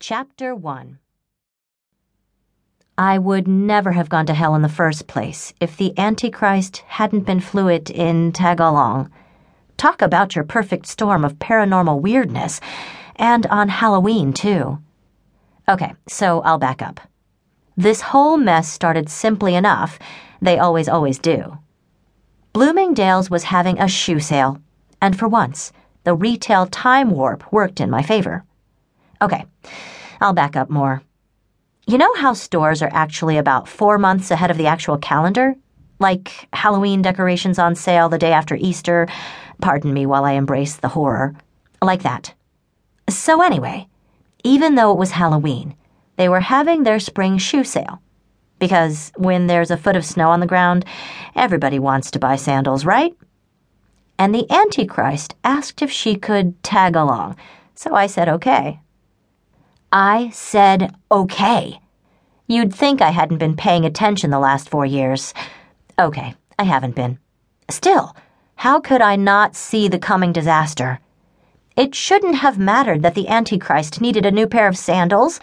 Chapter 1 I would never have gone to hell in the first place if the Antichrist hadn't been fluent in Tagalog. Talk about your perfect storm of paranormal weirdness, and on Halloween, too. Okay, so I'll back up. This whole mess started simply enough. They always, always do. Bloomingdale's was having a shoe sale, and for once, the retail time warp worked in my favor. Okay, I'll back up more. You know how stores are actually about four months ahead of the actual calendar? Like Halloween decorations on sale the day after Easter. Pardon me while I embrace the horror. Like that. So, anyway, even though it was Halloween, they were having their spring shoe sale. Because when there's a foot of snow on the ground, everybody wants to buy sandals, right? And the Antichrist asked if she could tag along, so I said okay. I said okay. You'd think I hadn't been paying attention the last four years. Okay, I haven't been. Still, how could I not see the coming disaster? It shouldn't have mattered that the Antichrist needed a new pair of sandals.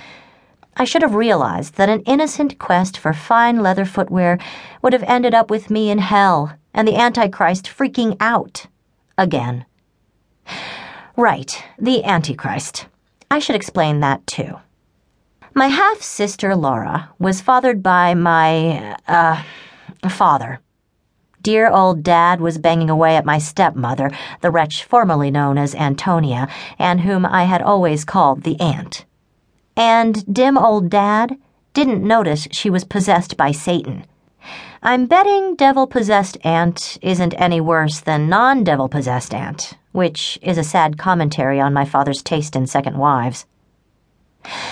I should have realized that an innocent quest for fine leather footwear would have ended up with me in hell and the Antichrist freaking out. Again. Right, the Antichrist. I should explain that too. My half sister Laura was fathered by my, uh, father. Dear old dad was banging away at my stepmother, the wretch formerly known as Antonia, and whom I had always called the Ant. And dim old dad didn't notice she was possessed by Satan. I'm betting devil possessed Ant isn't any worse than non devil possessed Ant which is a sad commentary on my father's taste in second wives.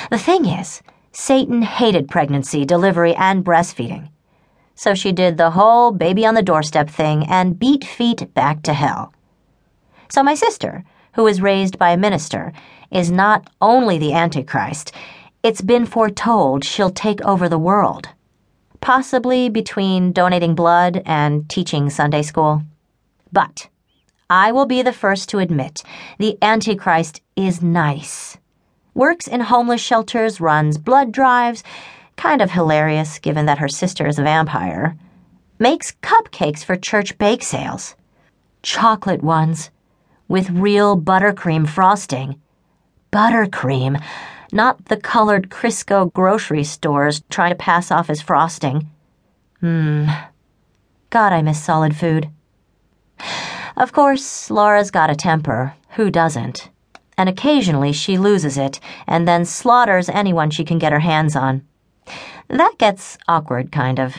The thing is, Satan hated pregnancy, delivery, and breastfeeding. So she did the whole baby on the doorstep thing and beat feet back to hell. So my sister, who was raised by a minister, is not only the Antichrist, it's been foretold she'll take over the world. Possibly between donating blood and teaching Sunday school. But I will be the first to admit the Antichrist is nice. Works in homeless shelters, runs blood drives, kind of hilarious given that her sister is a vampire. Makes cupcakes for church bake sales. Chocolate ones. With real buttercream frosting. Buttercream, not the colored Crisco grocery stores trying to pass off as frosting. Hmm. God, I miss solid food. Of course, Laura's got a temper. Who doesn't? And occasionally she loses it and then slaughters anyone she can get her hands on. That gets awkward, kind of.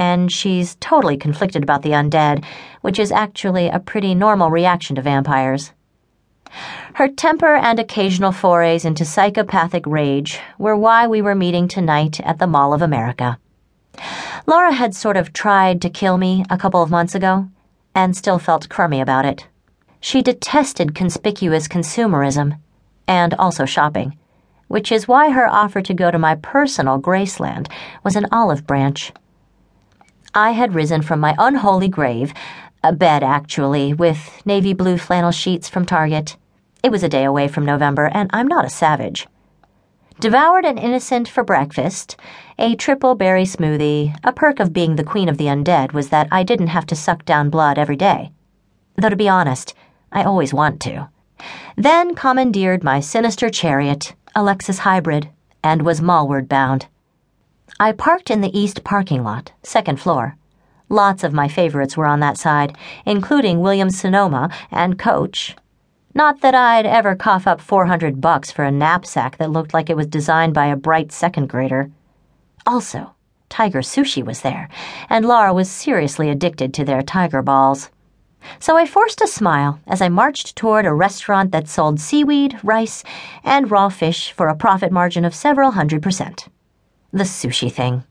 And she's totally conflicted about the undead, which is actually a pretty normal reaction to vampires. Her temper and occasional forays into psychopathic rage were why we were meeting tonight at the Mall of America. Laura had sort of tried to kill me a couple of months ago and still felt crummy about it. She detested conspicuous consumerism and also shopping, which is why her offer to go to my personal Graceland was an olive branch. I had risen from my unholy grave, a bed actually, with navy blue flannel sheets from Target. It was a day away from November, and I'm not a savage. Devoured an innocent for breakfast, a triple berry smoothie. A perk of being the queen of the undead was that I didn't have to suck down blood every day. Though to be honest, I always want to. Then commandeered my sinister chariot, a Lexus Hybrid, and was mallward bound. I parked in the east parking lot, second floor. Lots of my favorites were on that side, including Williams-Sonoma and Coach, not that I'd ever cough up 400 bucks for a knapsack that looked like it was designed by a bright second grader. Also, Tiger Sushi was there, and Laura was seriously addicted to their tiger balls. So I forced a smile as I marched toward a restaurant that sold seaweed, rice, and raw fish for a profit margin of several hundred percent. The sushi thing.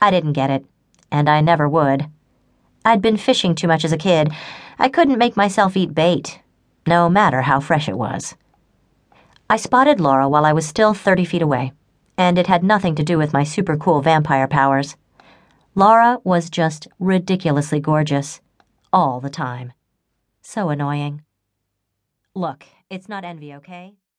I didn't get it, and I never would. I'd been fishing too much as a kid. I couldn't make myself eat bait, no matter how fresh it was. I spotted Laura while I was still 30 feet away, and it had nothing to do with my super cool vampire powers. Laura was just ridiculously gorgeous, all the time. So annoying. Look, it's not envy, okay?